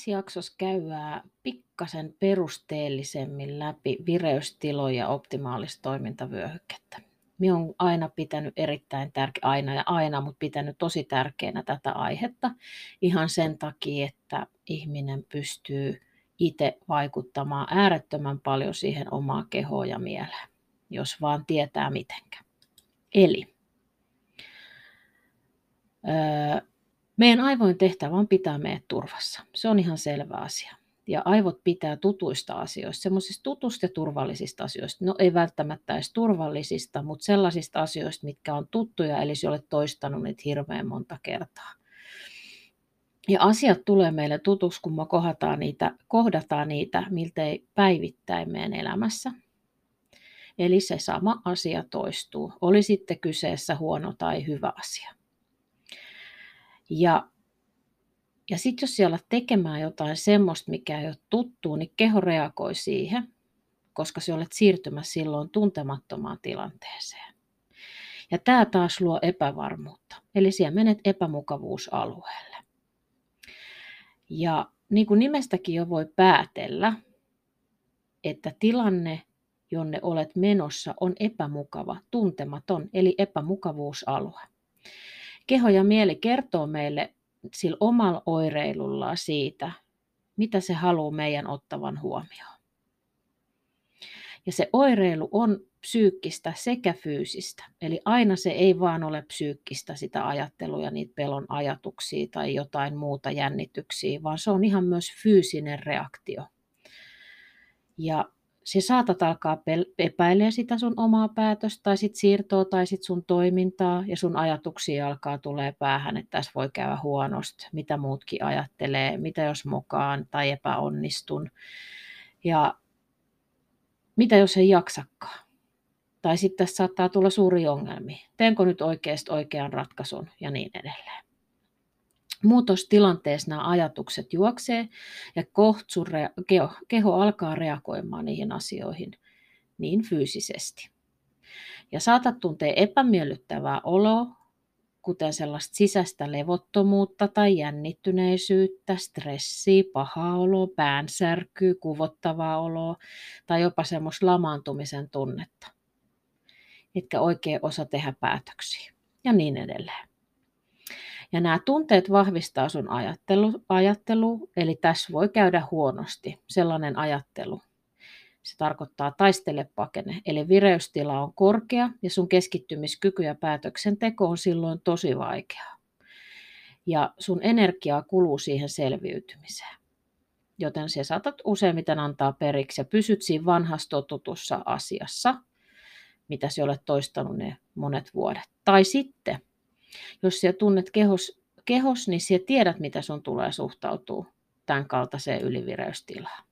Tässä jaksossa käydään pikkasen perusteellisemmin läpi vireystiloja ja optimaalista toimintavyöhykettä. Minä olen aina pitänyt erittäin tärkeä, aina ja aina, mutta pitänyt tosi tärkeänä tätä aihetta ihan sen takia, että ihminen pystyy itse vaikuttamaan äärettömän paljon siihen omaan kehoon ja mieleen, jos vaan tietää mitenkä. Eli öö, meidän aivojen tehtävä on pitää meidät turvassa. Se on ihan selvä asia. Ja aivot pitää tutuista asioista, semmoisista tutusta turvallisista asioista. No ei välttämättä edes turvallisista, mutta sellaisista asioista, mitkä on tuttuja, eli se olet toistanut niitä hirveän monta kertaa. Ja asiat tulee meille tutuksi, kun me kohdataan niitä, kohdataan niitä miltei päivittäin meidän elämässä. Eli se sama asia toistuu, oli sitten kyseessä huono tai hyvä asia. Ja, ja sitten jos siellä tekemään jotain semmoista, mikä ei ole tuttua, niin keho reagoi siihen, koska se olet siirtymässä silloin tuntemattomaan tilanteeseen. Ja tämä taas luo epävarmuutta. Eli siellä menet epämukavuusalueelle. Ja niin kuin nimestäkin jo voi päätellä, että tilanne, jonne olet menossa, on epämukava, tuntematon, eli epämukavuusalue. Keho ja mieli kertoo meille sillä omalla oireilullaan siitä, mitä se haluaa meidän ottavan huomioon. Ja se oireilu on psyykkistä sekä fyysistä. Eli aina se ei vaan ole psyykkistä sitä ajattelua ja niitä pelon ajatuksia tai jotain muuta jännityksiä, vaan se on ihan myös fyysinen reaktio. Ja se saatat alkaa epäilemään sitä sun omaa päätöstä tai sit siirtoa tai sit sun toimintaa ja sun ajatuksia alkaa tulee päähän, että tässä voi käydä huonosti, mitä muutkin ajattelee, mitä jos mukaan tai epäonnistun ja mitä jos ei jaksakaan. Tai sitten tässä saattaa tulla suuri ongelmia. Teenkö nyt oikeasti oikean ratkaisun ja niin edelleen muutostilanteessa nämä ajatukset juoksee ja rea- keho, keho alkaa reagoimaan niihin asioihin niin fyysisesti. Ja saatat tuntea epämiellyttävää oloa, kuten sellaista sisäistä levottomuutta tai jännittyneisyyttä, stressiä, pahaa oloa, päänsärkyä, kuvottavaa oloa tai jopa semmoista lamaantumisen tunnetta, etkä oikein osa tehdä päätöksiä ja niin edelleen. Ja nämä tunteet vahvistaa sun ajattelu, ajattelu, eli tässä voi käydä huonosti, sellainen ajattelu. Se tarkoittaa taistele pakene, eli vireystila on korkea ja sun keskittymiskyky ja päätöksenteko on silloin tosi vaikeaa. Ja sun energiaa kuluu siihen selviytymiseen. Joten se saatat useimmiten antaa periksi ja pysyt siinä vanhassa totutussa asiassa, mitä sä olet toistanut ne monet vuodet. Tai sitten jos sä tunnet kehos, kehos, niin sä tiedät, mitä sun tulee suhtautua tämän kaltaiseen ylivireystilaan.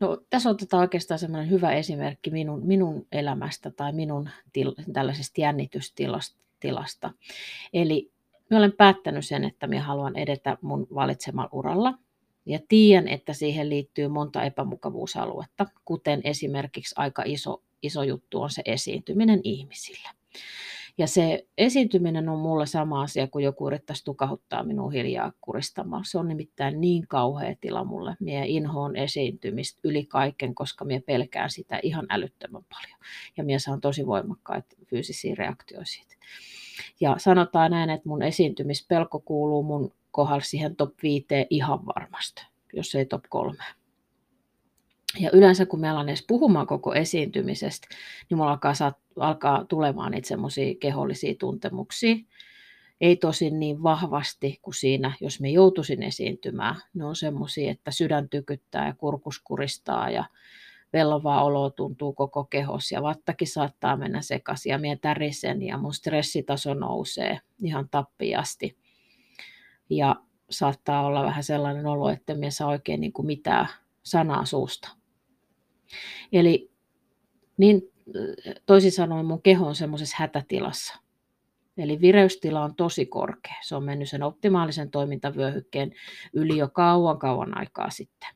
No, tässä otetaan oikeastaan semmoinen hyvä esimerkki minun, minun elämästä tai minun til, tällaisesta jännitystilasta. Eli minä olen päättänyt sen, että minä haluan edetä mun valitsemalla uralla. Ja tiedän, että siihen liittyy monta epämukavuusaluetta, kuten esimerkiksi aika iso, iso juttu on se esiintyminen ihmisille. Ja se esiintyminen on mulle sama asia kuin joku yrittäisi tukahuttaa minua hiljaa kuristamaan. Se on nimittäin niin kauhea tila mulle. Mie inhoon esiintymistä yli kaiken, koska mie pelkään sitä ihan älyttömän paljon. Ja mie saan tosi voimakkaita fyysisiä reaktioita siitä. Ja sanotaan näin, että mun esiintymispelko kuuluu mun kohdalla siihen top 5 ihan varmasti, jos ei top 3. Ja yleensä kun me alan edes puhumaan koko esiintymisestä, niin mulla alkaa, saat, alkaa tulemaan niitä semmoisia kehollisia tuntemuksia. Ei tosin niin vahvasti kuin siinä, jos me joutuisin esiintymään. Ne on semmoisia, että sydän tykyttää ja kurkus kuristaa ja vellovaa olo tuntuu koko kehos ja vattakin saattaa mennä sekaisin ja mie tärisen ja mun stressitaso nousee ihan tappiasti. Ja saattaa olla vähän sellainen olo, että me saa oikein niin kuin mitään sanaa suusta. Eli niin, toisin sanoen mun keho on semmoisessa hätätilassa. Eli vireystila on tosi korkea. Se on mennyt sen optimaalisen toimintavyöhykkeen yli jo kauan kauan aikaa sitten.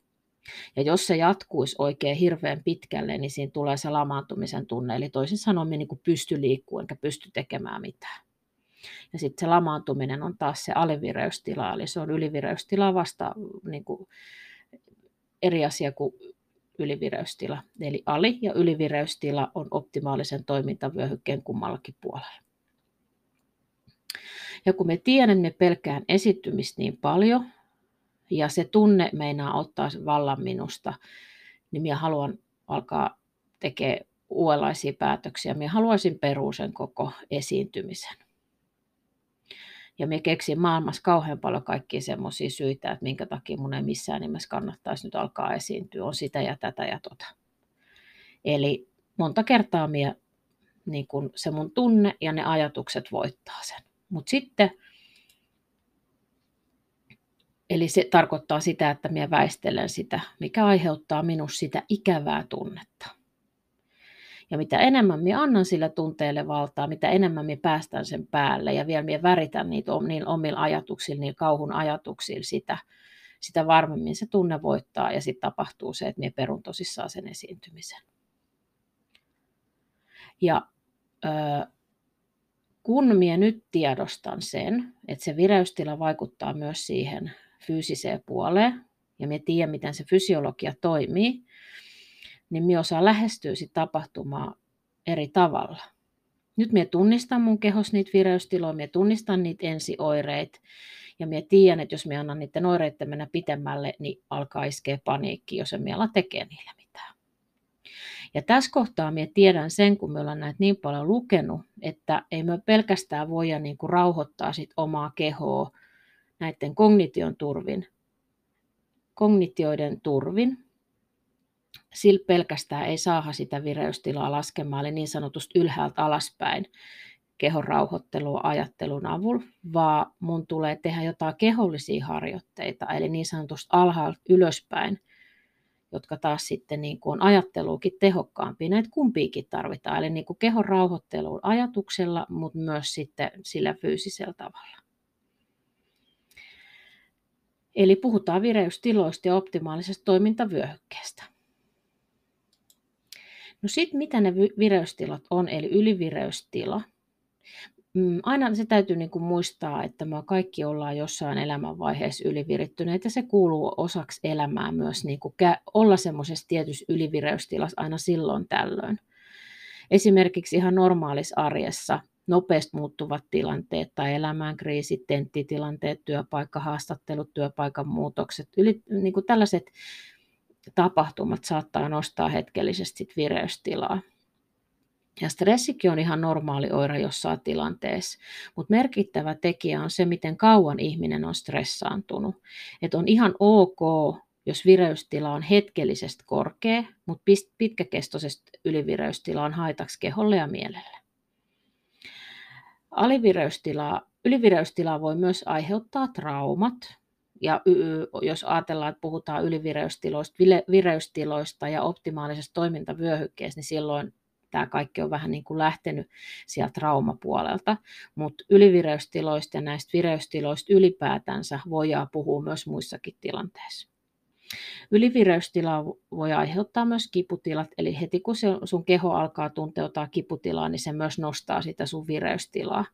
Ja jos se jatkuisi oikein hirveän pitkälle, niin siinä tulee se lamaantumisen tunne. Eli toisin sanoen me niin pysty liikkumaan enkä pysty tekemään mitään. Ja sitten se lamaantuminen on taas se alivireystila, eli se on ylivireystila vasta niin kuin eri asia kuin ylivireystila. Eli ali- ja ylivireystila on optimaalisen toimintavyöhykkeen kummallakin puolella. Ja kun me tiedän, me pelkään esittymistä niin paljon, ja se tunne meinaa ottaa vallan minusta, niin minä haluan alkaa tekemään uudenlaisia päätöksiä. Minä haluaisin peruusen koko esiintymisen. Ja me keksin maailmassa kauhean paljon kaikkia semmoisia syitä, että minkä takia mun ei missään nimessä kannattaisi nyt alkaa esiintyä. On sitä ja tätä ja tota. Eli monta kertaa minä, niin kun se mun tunne ja ne ajatukset voittaa sen. Mutta sitten, eli se tarkoittaa sitä, että minä väistelen sitä, mikä aiheuttaa minussa sitä ikävää tunnetta. Ja mitä enemmän minä annan sille tunteelle valtaa, mitä enemmän minä päästän sen päälle ja vielä minä väritän niitä niin omilla ajatuksilla, niin kauhun ajatuksilla sitä, sitä varmemmin se tunne voittaa ja sitten tapahtuu se, että minä perun tosissaan sen esiintymisen. Ja kun minä nyt tiedostan sen, että se vireystila vaikuttaa myös siihen fyysiseen puoleen, ja minä tiedän, miten se fysiologia toimii, niin minä osaan lähestyä sitä tapahtumaa eri tavalla. Nyt minä tunnistan mun kehos niitä vireystiloja, minä tunnistan niitä ensioireita, ja minä tiedän, että jos minä annan niiden oireiden mennä pitemmälle, niin alkaa iskeä paniikki, jos en miela tekee niillä mitään. Ja tässä kohtaa minä tiedän sen, kun me ollaan näitä niin paljon lukenut, että ei me pelkästään voida niin kuin rauhoittaa sit omaa kehoa näiden kognition turvin, kognitioiden turvin, sillä pelkästään ei saada sitä vireystilaa laskemaan, eli niin sanotusti ylhäältä alaspäin kehon rauhoittelua ajattelun avulla, vaan mun tulee tehdä jotain kehollisia harjoitteita, eli niin sanotusti alhaalta ylöspäin, jotka taas sitten niin kuin on ajatteluukin tehokkaampia. Näitä kumpiikin tarvitaan, eli niin kuin kehon rauhoitteluun ajatuksella, mutta myös sitten sillä fyysisellä tavalla. Eli puhutaan vireystiloista ja optimaalisesta toimintavyöhykkeestä. No sitten mitä ne vireystilat on, eli ylivireystila. Mm, aina se täytyy niin kuin muistaa, että me kaikki ollaan jossain elämänvaiheessa ylivirittyneet ja se kuuluu osaksi elämää myös niin kuin olla semmoisessa tietyssä ylivireystilassa aina silloin tällöin. Esimerkiksi ihan normaalissa arjessa nopeasti muuttuvat tilanteet tai elämään kriisit, tenttitilanteet, työpaikkahaastattelut, työpaikan muutokset, yli, niin kuin tällaiset tapahtumat saattaa nostaa hetkellisesti sit vireystilaa. Ja stressikin on ihan normaali oire jossain tilanteessa, mutta merkittävä tekijä on se, miten kauan ihminen on stressaantunut. Et on ihan ok, jos vireystila on hetkellisesti korkea, mutta pitkäkestoisesti ylivireystila on haitaksi keholle ja mielelle. Alivireystilaa, ylivireystilaa voi myös aiheuttaa traumat, ja jos ajatellaan, että puhutaan ylivireystiloista, vireystiloista ja optimaalisesta toimintavyöhykkeestä, niin silloin tämä kaikki on vähän niin kuin lähtenyt sieltä traumapuolelta. Mutta ylivireystiloista ja näistä vireystiloista ylipäätänsä voidaan puhua myös muissakin tilanteissa. Ylivireystila voi aiheuttaa myös kiputilat, eli heti kun sun keho alkaa tuntea kiputilaa, niin se myös nostaa sitä sun vireystilaa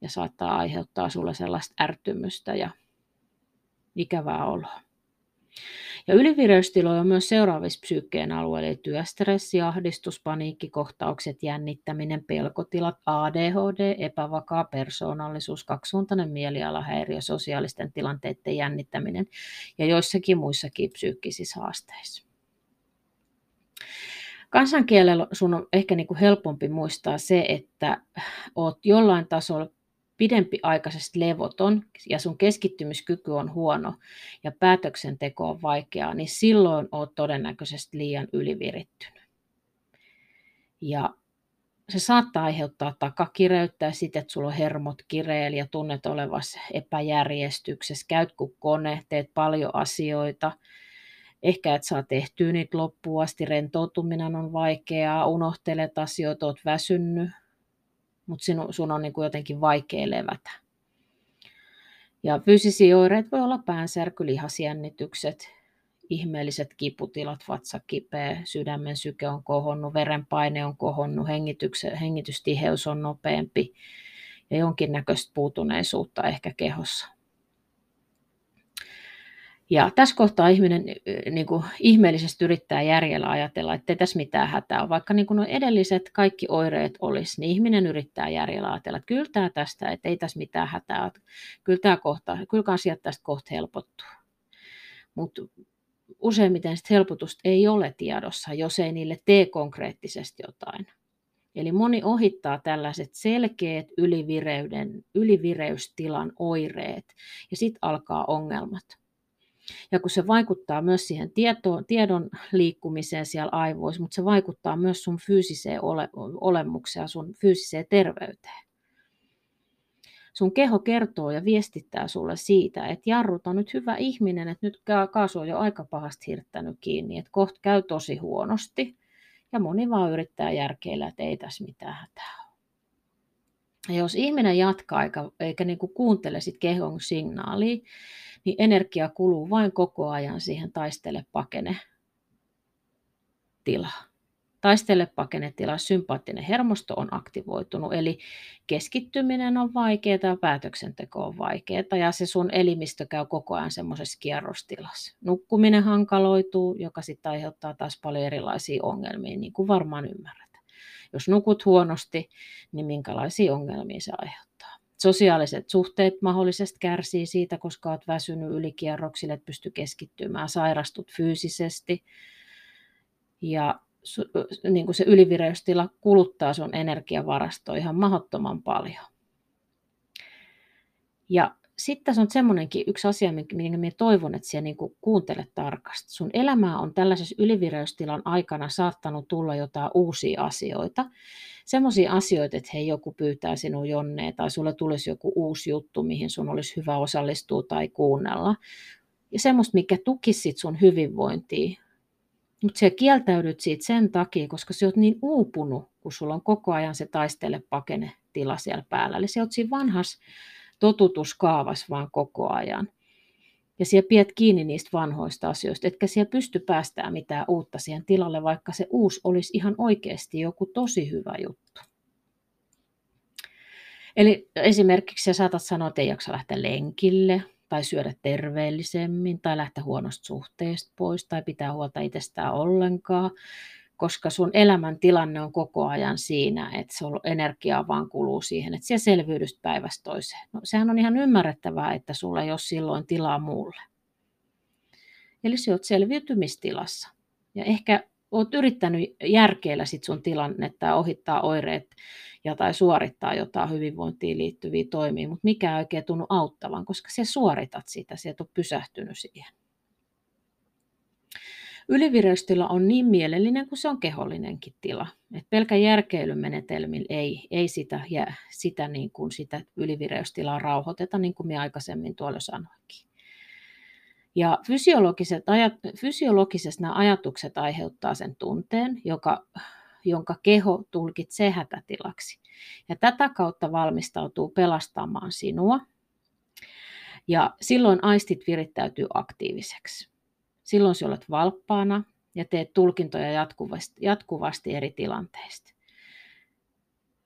ja saattaa aiheuttaa sulle sellaista ärtymystä ja ikävää oloa. Ja ylivireystiloja on myös seuraavissa psyykkeen alueilla, eli työstressi, ahdistus, paniikkikohtaukset, jännittäminen, pelkotilat, ADHD, epävakaa persoonallisuus, kaksisuuntainen mielialahäiriö, sosiaalisten tilanteiden jännittäminen ja joissakin muissakin psyykkisissä haasteissa. Kansankielellä sun on ehkä niin kuin helpompi muistaa se, että oot jollain tasolla pidempiaikaisesti levoton ja sun keskittymiskyky on huono ja päätöksenteko on vaikeaa, niin silloin oot todennäköisesti liian ylivirittynyt. Ja se saattaa aiheuttaa takakireyttä ja sitten, että sulla on hermot kireellä ja tunnet olevas epäjärjestyksessä. Käyt kuin kone, teet paljon asioita. Ehkä et saa tehtyä niitä loppuun asti, rentoutuminen on vaikeaa, unohtelet asioita, oot väsynyt, mutta sun on niin kuin jotenkin vaikea levätä. Ja fyysisiä oireita voi olla päänsärky, lihasjännitykset, ihmeelliset kiputilat, vatsa kipeä, sydämen syke on kohonnut, verenpaine on kohonnut, hengitystiheys on nopeampi ja jonkinnäköistä puutuneisuutta ehkä kehossa. Ja tässä kohtaa ihminen niin kuin ihmeellisesti yrittää järjellä ajatella, että ei tässä mitään hätää ole. Vaikka niin kuin edelliset kaikki oireet olisi, niin ihminen yrittää järjellä ajatella, että kyllä tämä tästä, että ei tässä mitään hätää ole. Kyllä, tämä kohta, kyllä asiat tästä kohta helpottuu. Mutta useimmiten sit helpotusta ei ole tiedossa, jos ei niille tee konkreettisesti jotain. Eli moni ohittaa tällaiset selkeät ylivireyden, ylivireystilan oireet ja sitten alkaa ongelmat. Ja kun se vaikuttaa myös siihen tieto, tiedon liikkumiseen siellä aivoissa, mutta se vaikuttaa myös sun fyysiseen ole, olemukseen ja sun fyysiseen terveyteen. Sun keho kertoo ja viestittää sulle siitä, että jarrut on nyt hyvä ihminen, että nyt kaasu on jo aika pahasti hirttänyt kiinni, että kohta käy tosi huonosti. Ja moni vaan yrittää järkeillä, että ei tässä mitään hätää. Ja jos ihminen jatkaa eikä, eikä niin kuin kuuntele sit kehon signaalia, niin energia kuluu vain koko ajan siihen taistele pakene tilaa. Taistele pakenetila, sympaattinen hermosto on aktivoitunut, eli keskittyminen on vaikeaa ja päätöksenteko on vaikeaa ja se sun elimistö käy koko ajan semmoisessa kierrostilassa. Nukkuminen hankaloituu, joka sitten aiheuttaa taas paljon erilaisia ongelmia, niin kuin varmaan ymmärrät. Jos nukut huonosti, niin minkälaisia ongelmia se aiheuttaa. Sosiaaliset suhteet mahdollisesti kärsii siitä, koska olet väsynyt ylikierroksille, et pysty keskittymään, sairastut fyysisesti. Ja niin kuin se ylivireystila kuluttaa sun energiavarastoa ihan mahdottoman paljon. Ja sitten tässä on semmoinenkin yksi asia, minkä minä toivon, että siellä niin kuuntelet tarkasti. Sun elämää on tällaisessa ylivireystilan aikana saattanut tulla jotain uusia asioita. Semmoisia asioita, että hei, joku pyytää sinun jonneen tai sulle tulisi joku uusi juttu, mihin sun olisi hyvä osallistua tai kuunnella. Ja semmoista, mikä tukisi sun hyvinvointia, mutta sä kieltäydyt siitä sen takia, koska sä oot niin uupunut, kun sulla on koko ajan se taistele pakene tila siellä päällä. Eli sä oot siinä vanhas totutuskaavas vaan koko ajan. Ja siellä piet kiinni niistä vanhoista asioista, etkä siellä pysty päästään mitään uutta siihen tilalle, vaikka se uusi olisi ihan oikeasti joku tosi hyvä juttu. Eli esimerkiksi sä saatat sanoa, että ei jaksa lähteä lenkille, tai syödä terveellisemmin tai lähteä huonosta suhteesta pois tai pitää huolta itsestään ollenkaan, koska sun elämän tilanne on koko ajan siinä, että sulla energiaa vaan kuluu siihen, että siellä selvyydystä päivästä toiseen. No, sehän on ihan ymmärrettävää, että sulla ei ole silloin tilaa muulle. Eli sä oot selviytymistilassa. Ja ehkä oot yrittänyt järkeillä sit sun tilannetta ja ohittaa oireet ja tai suorittaa jotain hyvinvointiin liittyviä toimia, mutta mikä ei oikein tunnu auttavan, koska sä suoritat sitä, sä et ole pysähtynyt siihen. Ylivireystila on niin mielellinen kuin se on kehollinenkin tila. Et pelkä järkeilymenetelmillä ei, ei sitä, ja sitä, niin kuin sitä ylivireystilaa rauhoiteta, niin kuin minä aikaisemmin tuolla sanoinkin. Ja fysiologiset ajat, fysiologisesti nämä ajatukset aiheuttaa sen tunteen, joka, jonka keho tulkitsee hätätilaksi. Ja tätä kautta valmistautuu pelastamaan sinua. Ja silloin aistit virittäytyy aktiiviseksi. Silloin sinä olet valppaana ja teet tulkintoja jatkuvasti, jatkuvasti eri tilanteista.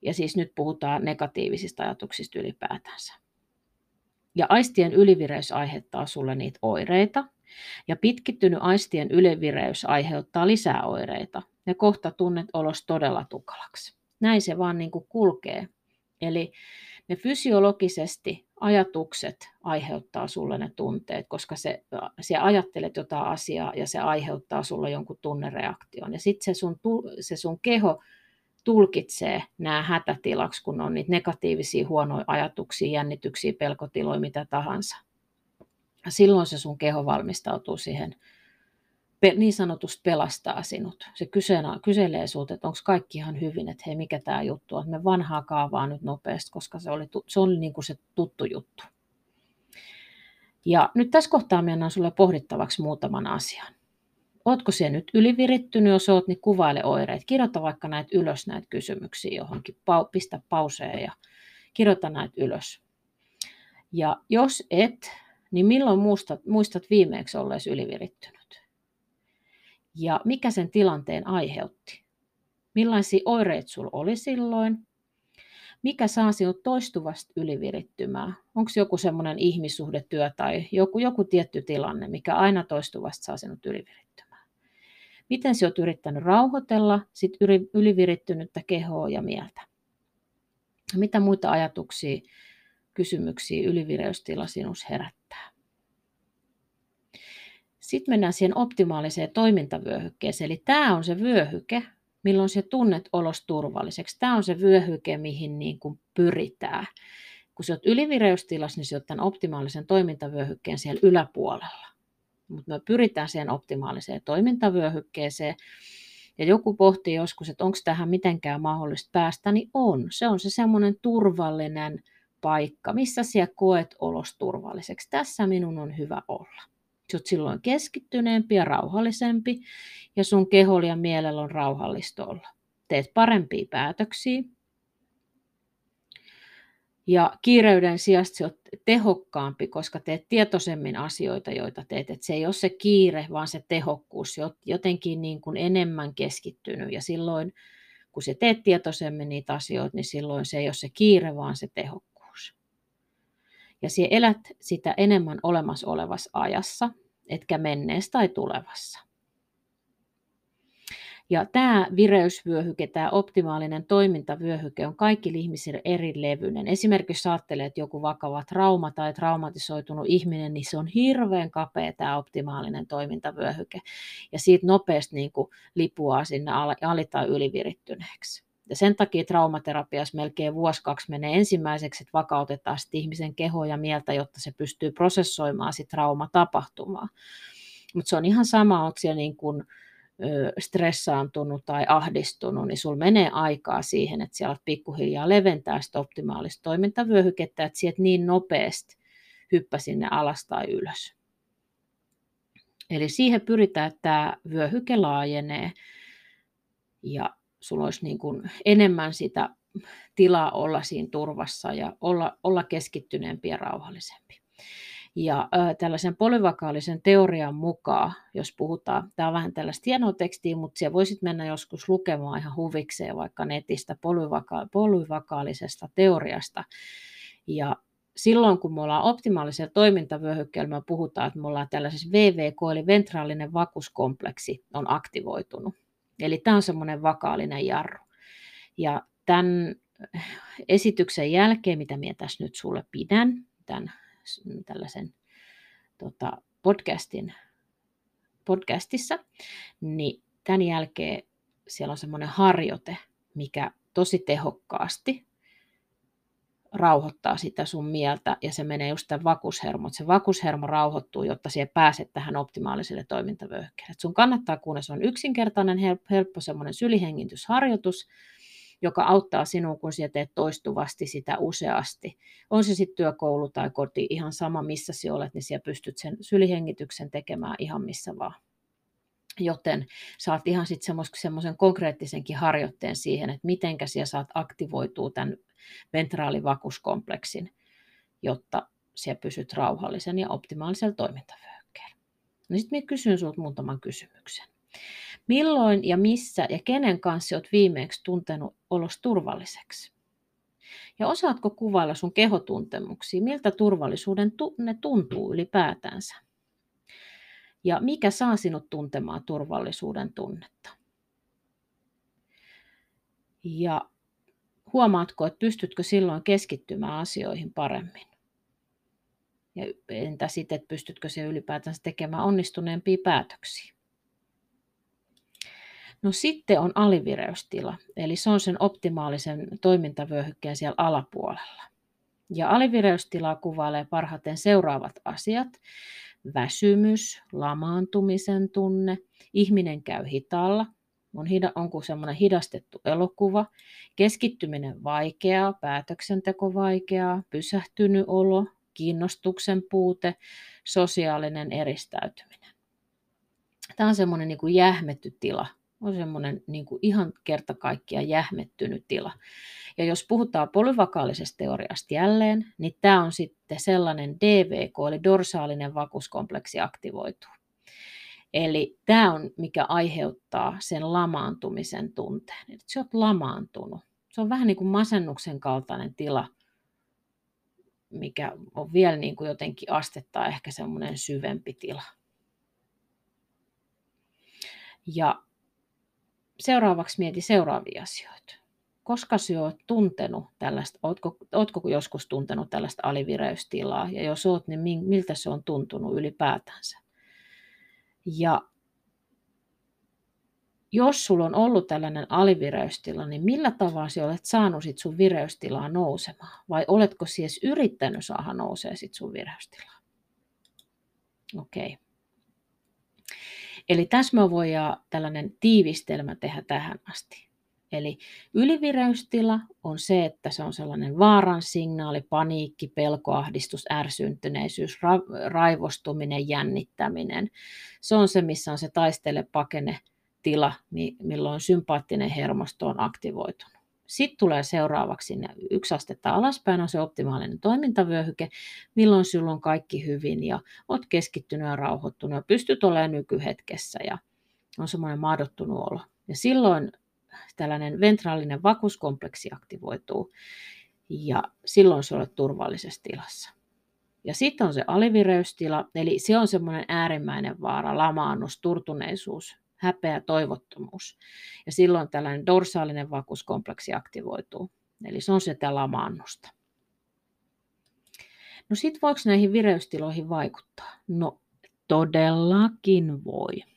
Ja siis nyt puhutaan negatiivisista ajatuksista ylipäätänsä. Ja aistien ylivireys aiheuttaa sulle niitä oireita. Ja pitkittynyt aistien ylivireys aiheuttaa lisää oireita. Ja kohta tunnet olos todella tukalaksi. Näin se vaan niin kuin kulkee. Eli ne fysiologisesti ajatukset aiheuttaa sulle ne tunteet, koska se, se ajattelet jotain asiaa ja se aiheuttaa sulle jonkun tunnereaktion. Ja sitten se se sun keho tulkitsee nämä hätätilaksi, kun on niitä negatiivisia huonoja ajatuksia, jännityksiä, pelkotiloja, mitä tahansa. Silloin se sun keho valmistautuu siihen niin sanotusti pelastaa sinut. Se kyselee sinut, että onko kaikki ihan hyvin, että hei, mikä tämä juttu on. Me vanhaa kaavaa nyt nopeasti, koska se oli, se oli niin kuin se tuttu juttu. Ja nyt tässä kohtaa minä annan sinulle pohdittavaksi muutaman asian. Oletko se nyt ylivirittynyt, jos olet, niin kuvaile oireet. Kirjoita vaikka näitä ylös, näitä kysymyksiä johonkin. Pistä pauseen ja kirjoita näitä ylös. Ja jos et, niin milloin muistat, muistat viimeeksi olleesi ylivirittynyt? Ja mikä sen tilanteen aiheutti? Millaisia oireita sinulla oli silloin? Mikä saa sinut toistuvasti ylivirittymään? Onko joku semmoinen ihmissuhdetyö tai joku, joku tietty tilanne, mikä aina toistuvasti saa sinut ylivirittymään? Miten sinä olet yrittänyt rauhoitella sit ylivirittynyttä kehoa ja mieltä? Mitä muita ajatuksia, kysymyksiä ylivireystila sinus herättää? Sitten mennään siihen optimaaliseen toimintavyöhykkeeseen. Eli tämä on se vyöhyke, milloin se tunnet olos turvalliseksi. Tämä on se vyöhyke, mihin niin kuin pyritään. Kun sä oot ylivireystilassa, niin sä oot tämän optimaalisen toimintavyöhykkeen siellä yläpuolella. Mutta me pyritään siihen optimaaliseen toimintavyöhykkeeseen. Ja joku pohtii joskus, että onko tähän mitenkään mahdollista päästä, niin on. Se on se semmoinen turvallinen paikka, missä siellä koet olos turvalliseksi. Tässä minun on hyvä olla. Sä oot silloin keskittyneempi ja rauhallisempi ja sun keholla ja mielellä on rauhallista olla. Teet parempia päätöksiä. Ja kiireyden sijasta se on tehokkaampi, koska teet tietoisemmin asioita, joita teet. Et se ei ole se kiire, vaan se tehokkuus. Se jotenkin niin kuin enemmän keskittynyt. Ja silloin, kun se teet tietoisemmin niitä asioita, niin silloin se ei ole se kiire, vaan se tehokkuus. Ja sinä elät sitä enemmän olemassa olevassa ajassa, etkä menneessä tai tulevassa. Ja tämä vireysvyöhyke, tämä optimaalinen toimintavyöhyke on kaikki ihmisille eri levyinen. Esimerkiksi ajattelee, että joku vakava trauma tai traumatisoitunut ihminen, niin se on hirveän kapea tämä optimaalinen toimintavyöhyke. Ja siitä nopeasti niin kuin lipuaa sinne ali- tai ylivirittyneeksi. Ja sen takia traumaterapiassa melkein vuosi kaksi menee ensimmäiseksi, että vakautetaan sit ihmisen kehoa ja mieltä, jotta se pystyy prosessoimaan sit traumatapahtumaa. Mutta se on ihan sama, onko siellä niin kuin, stressaantunut tai ahdistunut, niin sulla menee aikaa siihen, että siellä pikkuhiljaa leventää sitä optimaalista toimintavyöhykettä, että sieltä niin nopeasti hyppä sinne alas tai ylös. Eli siihen pyritään, että tämä vyöhyke laajenee ja sulla olisi niin kuin enemmän sitä tilaa olla siinä turvassa ja olla, olla keskittyneempi ja rauhallisempi. Ja äh, tällaisen polyvakaalisen teorian mukaan, jos puhutaan, tämä on vähän tällaista hienoa tekstiä, mutta siellä voisit mennä joskus lukemaan ihan huvikseen vaikka netistä polyvaka- polyvakaalisesta teoriasta. Ja silloin, kun me ollaan optimaalisella toimintavyöhykkeellä, me puhutaan, että me ollaan tällaisessa VVK, eli ventraalinen vakuuskompleksi, on aktivoitunut. Eli tämä on semmoinen vakaalinen jarru. Ja tämän esityksen jälkeen, mitä minä tässä nyt sulle pidän, tämän tällaisen tota, podcastin, podcastissa, niin tämän jälkeen siellä on semmoinen harjoite, mikä tosi tehokkaasti rauhoittaa sitä sun mieltä ja se menee just tämän vakushermo. Se vakushermo rauhoittuu, jotta siihen pääset tähän optimaaliselle toimintavyöhykkeelle. Sun kannattaa kuunnella, se on yksinkertainen, helppo semmoinen sylihengitysharjoitus, joka auttaa sinua, kun sinä teet toistuvasti sitä useasti. On se sitten työkoulu tai koti, ihan sama missä sinä olet, niin sinä pystyt sen sylihengityksen tekemään ihan missä vaan. Joten saat ihan sitten semmoisen konkreettisenkin harjoitteen siihen, että mitenkä sinä saat aktivoitua tämän ventraalivakuskompleksin, jotta sinä pysyt rauhallisen ja optimaalisella toimintavyöhykkeellä. No sitten minä kysyn sinulta muutaman kysymyksen. Milloin ja missä ja kenen kanssa olet viimeksi tuntenut olos turvalliseksi? Ja osaatko kuvailla sun kehotuntemuksia, miltä turvallisuuden tunne tuntuu ylipäätänsä? Ja mikä saa sinut tuntemaan turvallisuuden tunnetta? Ja huomaatko, että pystytkö silloin keskittymään asioihin paremmin? Ja entä sitten, että pystytkö se ylipäätänsä tekemään onnistuneempia päätöksiä? No sitten on alivireystila, eli se on sen optimaalisen toimintavyöhykkeen siellä alapuolella. Ja alivireystilaa kuvailee parhaiten seuraavat asiat. väsymys, lamaantumisen tunne, ihminen käy hitaalla, on, hida, onko semmoinen hidastettu elokuva, keskittyminen vaikeaa, päätöksenteko vaikeaa, pysähtynyt olo, kiinnostuksen puute, sosiaalinen eristäytyminen. Tämä on semmoinen niin kuin jähmetty tila, on semmoinen niin kuin ihan kerta kaikkiaan jähmettynyt tila. Ja jos puhutaan polyvakaalisesta teoriasta jälleen, niin tämä on sitten sellainen DVK, eli dorsaalinen vakuuskompleksi aktivoituu. Eli tämä on, mikä aiheuttaa sen lamaantumisen tunteen. Että sä oot lamaantunut. Se on vähän niin kuin masennuksen kaltainen tila, mikä on vielä niin kuin jotenkin astetta ehkä semmoinen syvempi tila. Ja seuraavaksi mieti seuraavia asioita. Koska sinä olet tuntenut tällaista, oletko, oletko joskus tuntenut tällaista alivireystilaa, ja jos olet, niin miltä se on tuntunut ylipäätänsä? Ja jos sulla on ollut tällainen alivireystila, niin millä tavalla sinä olet saanut sit sun vireystilaa nousemaan? Vai oletko siis yrittänyt saada nousee sit sun vireystilaa? Okei. Okay. Eli tässä me voidaan tällainen tiivistelmä tehdä tähän asti. Eli ylivireystila on se, että se on sellainen vaaran signaali, paniikki, pelkoahdistus, ärsyntyneisyys, ra- raivostuminen, jännittäminen. Se on se, missä on se taistele pakene tila, milloin sympaattinen hermosto on aktivoitunut. Sitten tulee seuraavaksi yksi astetta alaspäin on se optimaalinen toimintavyöhyke, milloin sinulla on kaikki hyvin ja olet keskittynyt ja rauhoittunut ja pystyt olemaan nykyhetkessä ja on semmoinen maadottunut olo. Ja silloin tällainen ventraalinen vakuuskompleksi aktivoituu ja silloin se olet turvallisessa tilassa. Ja sitten on se alivireystila, eli se on semmoinen äärimmäinen vaara, lamaannus, turtuneisuus, häpeä, toivottomuus. Ja silloin tällainen dorsaalinen vakuuskompleksi aktivoituu. Eli se on sitä lamaannusta. No sitten voiko näihin vireystiloihin vaikuttaa? No todellakin voi.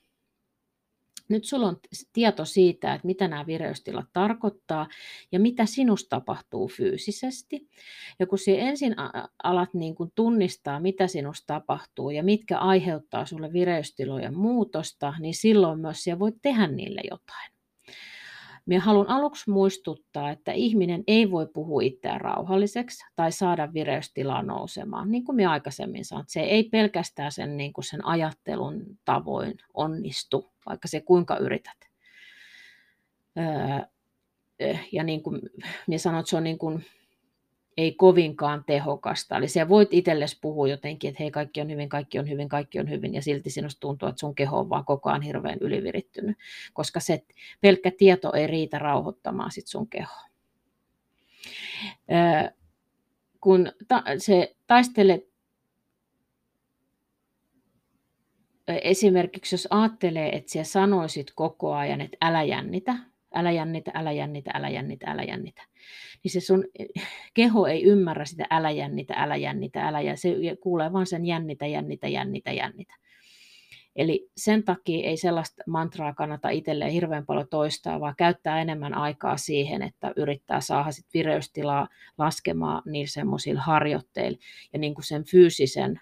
Nyt sulla on tieto siitä, että mitä nämä vireystilat tarkoittaa ja mitä sinusta tapahtuu fyysisesti. Ja kun sinä ensin alat niin kuin tunnistaa, mitä sinusta tapahtuu ja mitkä aiheuttaa sulle vireystilojen muutosta, niin silloin myös siellä voit tehdä niille jotain. Minä haluan aluksi muistuttaa, että ihminen ei voi puhua itseään rauhalliseksi tai saada vireystilaa nousemaan. Niin kuin minä aikaisemmin sanoin, se ei pelkästään sen, niin kuin sen ajattelun tavoin onnistu, vaikka se kuinka yrität. ja niin kuin minä sanoin, että se on niin kuin ei kovinkaan tehokasta. Eli sä voit itsellesi puhua jotenkin, että hei kaikki on hyvin, kaikki on hyvin, kaikki on hyvin, ja silti sinusta tuntuu, että sun keho on vaan koko ajan hirveän ylivirittynyt, koska se pelkkä tieto ei riitä rauhoittamaan sit sun kehoa. kun ta- se taistelet esimerkiksi jos ajattelee, että sä sanoisit koko ajan, että älä jännitä, älä jännitä, älä jännitä, älä jännitä, älä jännitä. Niin se sun keho ei ymmärrä sitä älä jännitä, älä jännitä, älä jännitä. Se kuulee vaan sen jännitä, jännitä, jännitä, jännitä. Eli sen takia ei sellaista mantraa kannata itselleen hirveän paljon toistaa, vaan käyttää enemmän aikaa siihen, että yrittää saada sit vireystilaa laskemaan niillä semmoisilla harjoitteilla ja niin sen fyysisen,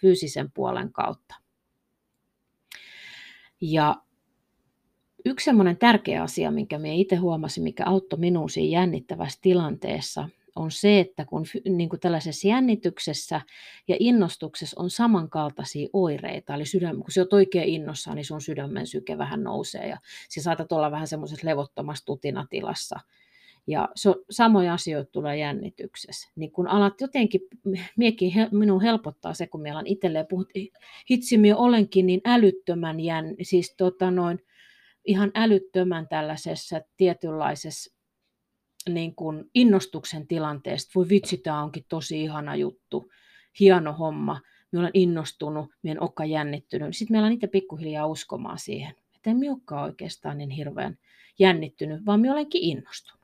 fyysisen puolen kautta. Ja Yksi semmoinen tärkeä asia, minkä minä itse huomasin, mikä auttoi minun siinä jännittävässä tilanteessa, on se, että kun niin kuin tällaisessa jännityksessä ja innostuksessa on samankaltaisia oireita, eli sydän, kun se on oikein innossaan, niin sun sydämen syke vähän nousee ja sä saatat olla vähän semmoisessa levottomassa tutinatilassa. Ja se on, samoja asioita tulee jännityksessä. Niin kun alat jotenkin, miekin, minun helpottaa se, kun meillä on itselleen puhut, hitsi, minä olenkin niin älyttömän jänn, siis tota noin, ihan älyttömän tällaisessa tietynlaisessa niin kuin innostuksen tilanteesta. Voi vitsi, tämä onkin tosi ihana juttu, hieno homma, minä olen innostunut, minä en olekaan jännittynyt. Sitten meillä on niitä pikkuhiljaa uskomaan siihen, että en minä oikeastaan niin hirveän jännittynyt, vaan minä olenkin innostunut.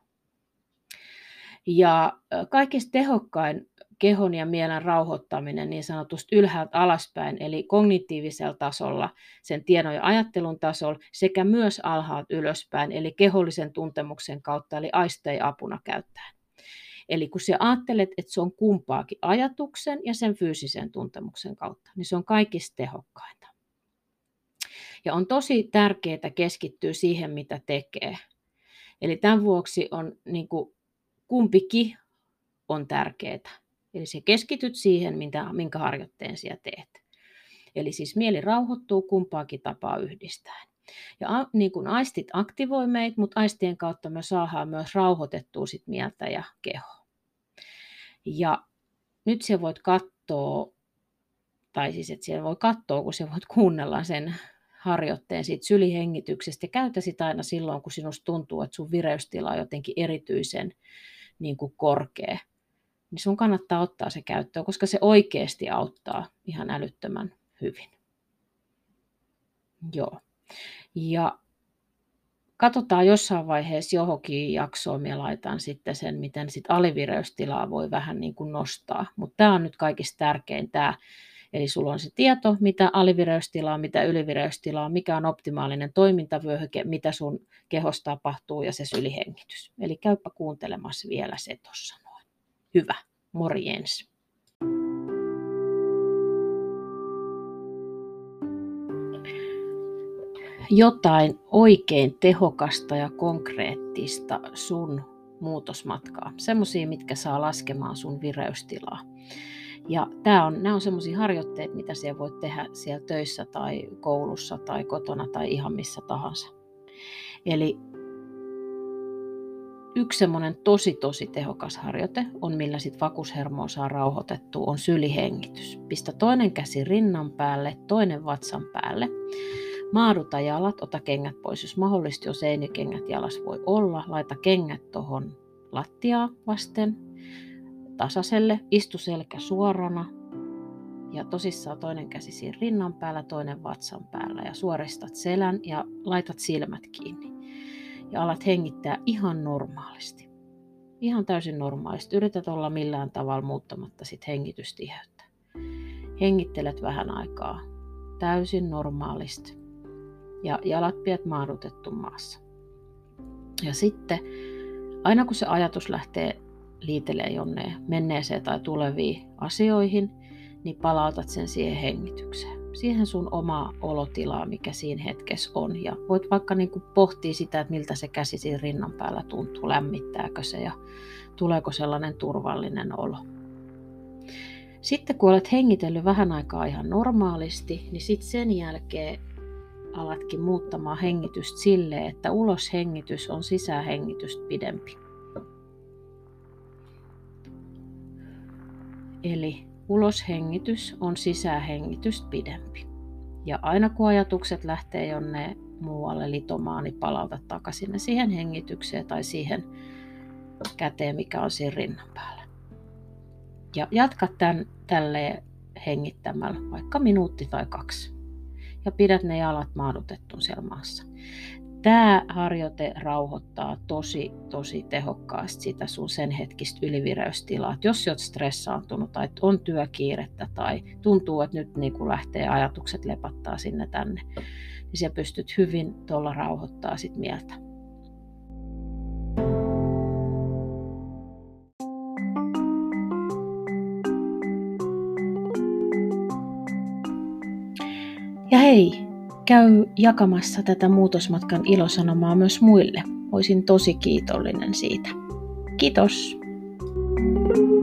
Ja kaikista tehokkain kehon ja mielen rauhoittaminen niin sanotusti ylhäältä alaspäin, eli kognitiivisella tasolla, sen tiedon ja ajattelun tasolla, sekä myös alhaalta ylöspäin, eli kehollisen tuntemuksen kautta, eli aisteja apuna käyttäen. Eli kun sä ajattelet, että se on kumpaakin ajatuksen ja sen fyysisen tuntemuksen kautta, niin se on kaikista tehokkainta. Ja on tosi tärkeää keskittyä siihen, mitä tekee. Eli tämän vuoksi on niin kuin, kumpikin on tärkeää. Eli se keskityt siihen, minkä, minkä harjoitteen sinä teet. Eli siis mieli rauhoittuu kumpaakin tapaa yhdistäen. Ja niin kuin aistit aktivoi meitä, mutta aistien kautta me saadaan myös rauhoitettua sit mieltä ja kehoa. Ja nyt sä voit katsoa, tai siis että siellä voi katsoa, kun sä voit kuunnella sen harjoitteen siitä sylihengityksestä ja käytä sitä aina silloin, kun sinusta tuntuu, että sun vireystila on jotenkin erityisen niin kuin korkea. Niin sun kannattaa ottaa se käyttöön, koska se oikeasti auttaa ihan älyttömän hyvin. Joo. Ja katsotaan jossain vaiheessa johonkin jaksoon, minä laitan sitten sen, miten sit alivireystilaa voi vähän niin kuin nostaa. Mutta tämä on nyt kaikista tärkein tämä, Eli sulla on se tieto, mitä alivireystilaa, mitä ylivireystilaa, mikä on optimaalinen toimintavyöhyke, mitä sun kehossa tapahtuu ja se sylihengitys. Eli käypä kuuntelemassa vielä se tuossa. Hyvä, morjens. jotain oikein tehokasta ja konkreettista sun muutosmatkaa. Semmoisia, mitkä saa laskemaan sun vireystilaa. Ja tää on, nämä on semmoisia harjoitteita, mitä siellä voit tehdä siellä töissä tai koulussa tai kotona tai ihan missä tahansa. Eli yksi semmoinen tosi tosi tehokas harjoite on, millä sit vakushermoa saa rauhoitettua, on sylihengitys. Pistä toinen käsi rinnan päälle, toinen vatsan päälle. Maaduta jalat, ota kengät pois, jos mahdollisesti, jos ei, niin jalas voi olla. Laita kengät tuohon lattiaa vasten, tasaiselle, istu selkä suorana ja tosissaan toinen käsi siinä rinnan päällä, toinen vatsan päällä ja suoristat selän ja laitat silmät kiinni. Ja alat hengittää ihan normaalisti. Ihan täysin normaalisti. Yrität olla millään tavalla muuttamatta sit hengitystiheyttä. Hengittelet vähän aikaa täysin normaalisti ja jalat pidät maadutettu maassa. Ja sitten aina kun se ajatus lähtee liitelee jonne menneeseen tai tuleviin asioihin, niin palautat sen siihen hengitykseen. Siihen sun omaa olotilaa, mikä siinä hetkessä on. Ja voit vaikka niin kuin pohtia sitä, että miltä se käsi siinä rinnan päällä tuntuu, lämmittääkö se ja tuleeko sellainen turvallinen olo. Sitten kun olet hengitellyt vähän aikaa ihan normaalisti, niin sitten sen jälkeen alatkin muuttamaan hengitystä sille, että uloshengitys on sisähengitystä pidempi. Eli uloshengitys on sisähengitystä pidempi. Ja aina kun ajatukset lähtee jonne muualle litomaan, niin palauta takaisin siihen hengitykseen tai siihen käteen, mikä on siinä rinnan päällä. Ja jatka tämän tälleen hengittämällä vaikka minuutti tai kaksi ja pidät ne jalat maadutettuun siellä maassa. Tämä harjoite rauhoittaa tosi, tosi tehokkaasti sitä sun sen hetkistä ylivireystilaa. Et jos olet stressaantunut tai on työkiirettä tai tuntuu, että nyt niin lähtee ajatukset lepattaa sinne tänne, niin sä pystyt hyvin tuolla rauhoittaa sit mieltä. Ja hei, käy jakamassa tätä muutosmatkan ilosanomaa myös muille. Olisin tosi kiitollinen siitä. Kiitos! thank you